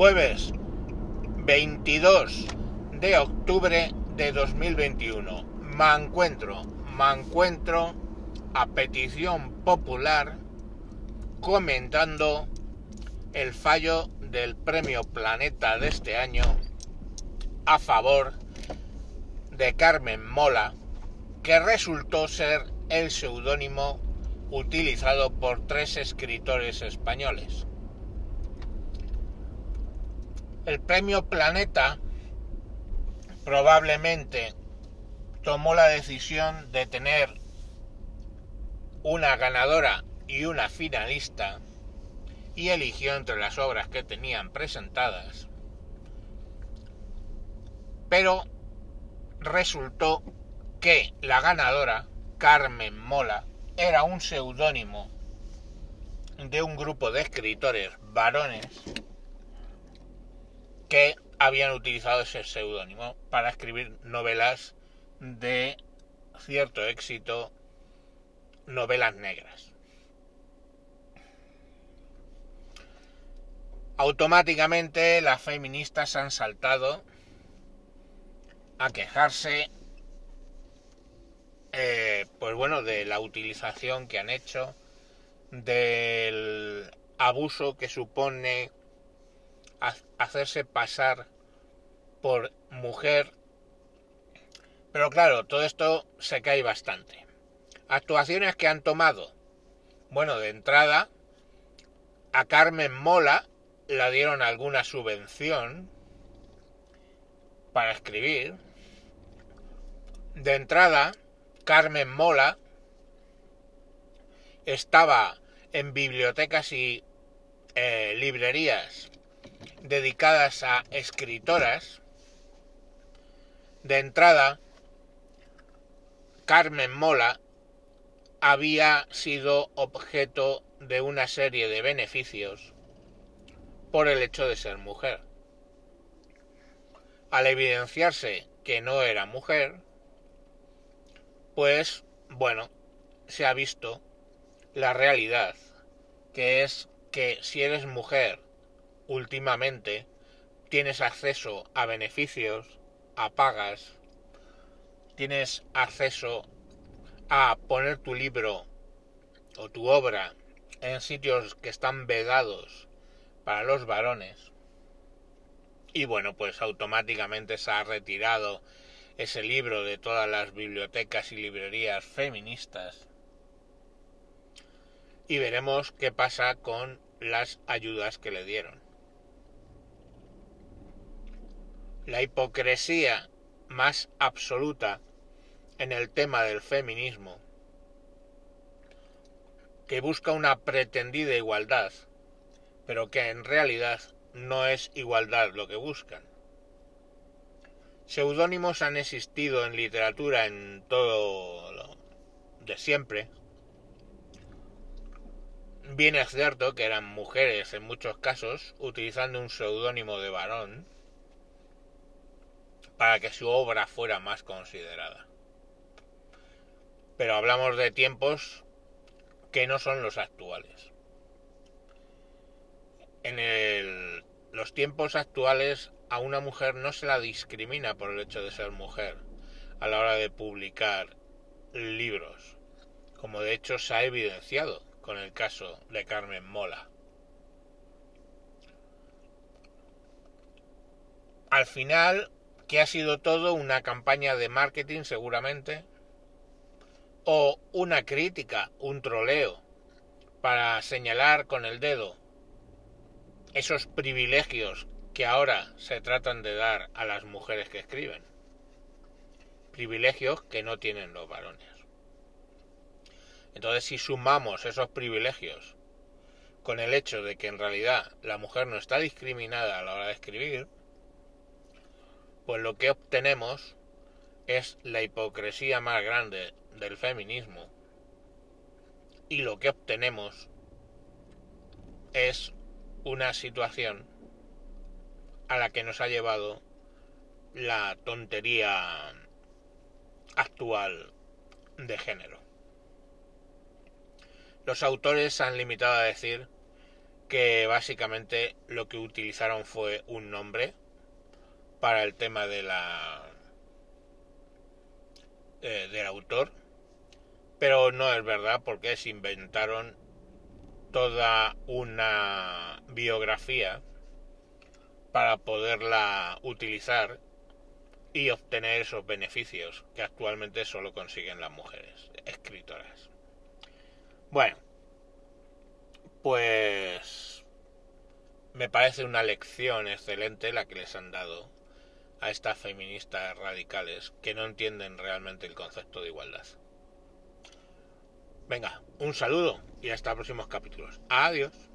Jueves 22 de octubre de 2021. Me encuentro, me encuentro a petición popular comentando el fallo del premio Planeta de este año a favor de Carmen Mola, que resultó ser el seudónimo utilizado por tres escritores españoles. El premio Planeta probablemente tomó la decisión de tener una ganadora y una finalista y eligió entre las obras que tenían presentadas. Pero resultó que la ganadora, Carmen Mola, era un seudónimo de un grupo de escritores varones que habían utilizado ese seudónimo para escribir novelas de cierto éxito, novelas negras. Automáticamente las feministas han saltado a quejarse eh, pues bueno, de la utilización que han hecho, del abuso que supone hacerse pasar por mujer. Pero claro, todo esto se cae bastante. Actuaciones que han tomado. Bueno, de entrada, a Carmen Mola la dieron alguna subvención para escribir. De entrada, Carmen Mola estaba en bibliotecas y eh, librerías dedicadas a escritoras. De entrada, Carmen Mola había sido objeto de una serie de beneficios por el hecho de ser mujer. Al evidenciarse que no era mujer, pues bueno, se ha visto la realidad, que es que si eres mujer últimamente tienes acceso a beneficios, a pagas, tienes acceso a poner tu libro o tu obra en sitios que están vedados para los varones. Y bueno, pues automáticamente se ha retirado ese libro de todas las bibliotecas y librerías feministas. Y veremos qué pasa con las ayudas que le dieron. La hipocresía más absoluta en el tema del feminismo, que busca una pretendida igualdad, pero que en realidad no es igualdad lo que buscan. Seudónimos han existido en literatura en todo de siempre. Bien es cierto que eran mujeres en muchos casos, utilizando un seudónimo de varón, para que su obra fuera más considerada. Pero hablamos de tiempos que no son los actuales. En los tiempos actuales a una mujer no se la discrimina por el hecho de ser mujer a la hora de publicar libros, como de hecho se ha evidenciado con el caso de Carmen Mola. Al final que ha sido todo una campaña de marketing seguramente, o una crítica, un troleo, para señalar con el dedo esos privilegios que ahora se tratan de dar a las mujeres que escriben. Privilegios que no tienen los varones. Entonces, si sumamos esos privilegios con el hecho de que en realidad la mujer no está discriminada a la hora de escribir, pues lo que obtenemos es la hipocresía más grande del feminismo y lo que obtenemos es una situación a la que nos ha llevado la tontería actual de género. Los autores han limitado a decir que básicamente lo que utilizaron fue un nombre para el tema de la eh, del autor pero no es verdad porque se inventaron toda una biografía para poderla utilizar y obtener esos beneficios que actualmente solo consiguen las mujeres escritoras. Bueno, pues me parece una lección excelente la que les han dado estas feministas radicales que no entienden realmente el concepto de igualdad. Venga, un saludo y hasta próximos capítulos. Adiós.